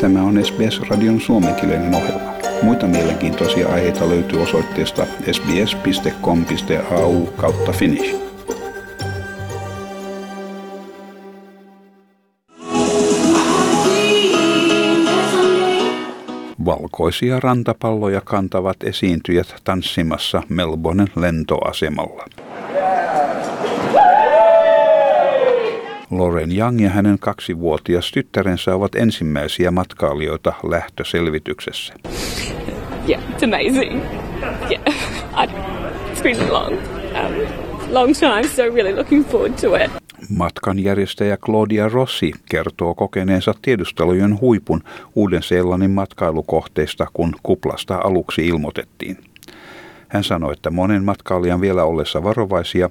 Tämä on SBS-radion suomenkielinen ohjelma. Muita mielenkiintoisia aiheita löytyy osoitteesta sbs.com.au kautta finnish. Valkoisia rantapalloja kantavat esiintyjät tanssimassa Melbournen lentoasemalla. Loren Young ja hänen kaksivuotias tyttärensä ovat ensimmäisiä matkailijoita lähtöselvityksessä. Yeah, it's amazing. Yeah, it's been long, um, long time, so really looking forward to it. Matkanjärjestäjä Claudia Rossi kertoo kokeneensa tiedustelujen huipun Uuden-Seelannin matkailukohteista, kun kuplasta aluksi ilmoitettiin. Hän sanoi, että monen matkailijan vielä ollessa varovaisia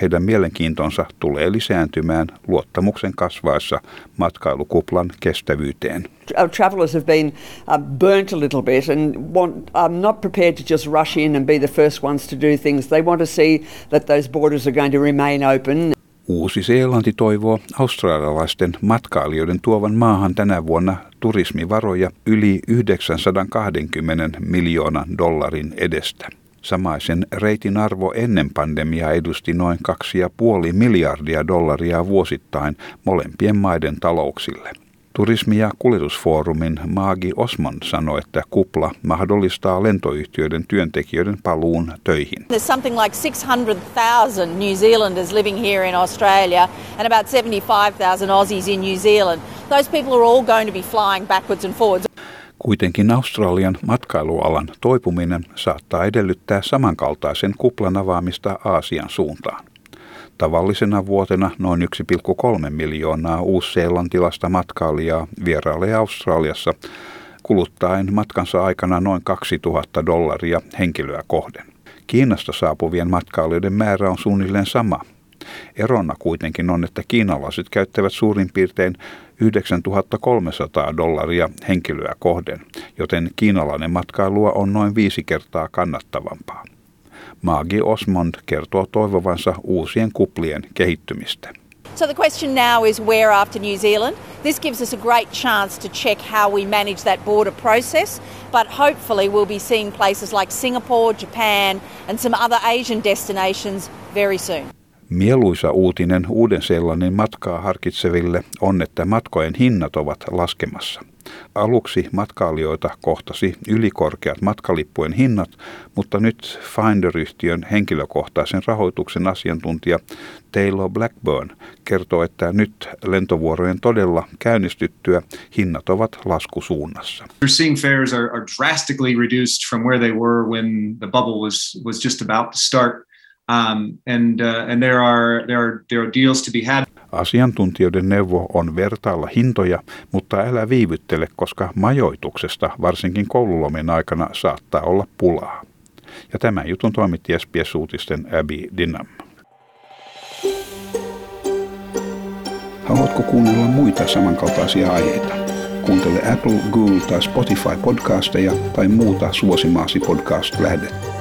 heidän mielenkiintonsa tulee lisääntymään luottamuksen kasvaessa matkailukuplan kestävyyteen. Our travellers have been uh, burnt a little bit and want, are not prepared to just rush in and be the first ones to do things. They want to see that those borders are going to remain open. Uusi-Seelanti toivoo australialaisten matkailijoiden tuovan maahan tänä vuonna turismivaroja yli 920 miljoonan dollarin edestä. Samaisen reitin arvo ennen pandemiaa edusti noin 2,5 miljardia dollaria vuosittain molempien maiden talouksille. Turismi- ja kuljetusfoorumin Maagi Osman sanoi, että kupla mahdollistaa lentoyhtiöiden työntekijöiden paluun töihin. There's something like 600,000 New Zealanders living here in Australia and about 75,000 Aussies in New Zealand. Those people are all going to be flying backwards and forwards. Kuitenkin Australian matkailualan toipuminen saattaa edellyttää samankaltaisen kuplan avaamista Aasian suuntaan. Tavallisena vuotena noin 1,3 miljoonaa uusseelantilasta matkailijaa vierailee Australiassa kuluttaen matkansa aikana noin 2000 dollaria henkilöä kohden. Kiinasta saapuvien matkailijoiden määrä on suunnilleen sama. Erona kuitenkin on, että kiinalaiset käyttävät suurin piirtein 9300 dollaria henkilöä kohden, joten kiinalainen matkailua on noin viisi kertaa kannattavampaa. Maagi Osmond kertoo toivovansa uusien kuplien kehittymistä. So the question now is where after New Zealand? This gives us a great chance to check how we manage that border process, but hopefully we'll be seeing places like Singapore, Japan, and some other Asian destinations very soon. Mieluisa uutinen Uuden-Seelannin matkaa harkitseville on, että matkojen hinnat ovat laskemassa. Aluksi matkailijoita kohtasi ylikorkeat matkalippujen hinnat, mutta nyt Finder-yhtiön henkilökohtaisen rahoituksen asiantuntija Taylor Blackburn kertoo, että nyt lentovuorojen todella käynnistyttyä hinnat ovat laskusuunnassa. We're seeing fares are, are drastically reduced from where they were when the bubble was was just about to start. Um, and uh, and there are there are there are deals to be had. Asiantuntijoiden neuvo on vertailla hintoja, mutta älä viivyttele, koska majoituksesta, varsinkin koululomien aikana, saattaa olla pulaa. Ja tämän jutun toimitti SBS-uutisten Abby Dinam. Haluatko kuunnella muita samankaltaisia aiheita? Kuuntele Apple, Google tai Spotify podcasteja tai muuta suosimaasi podcast-lähdettä.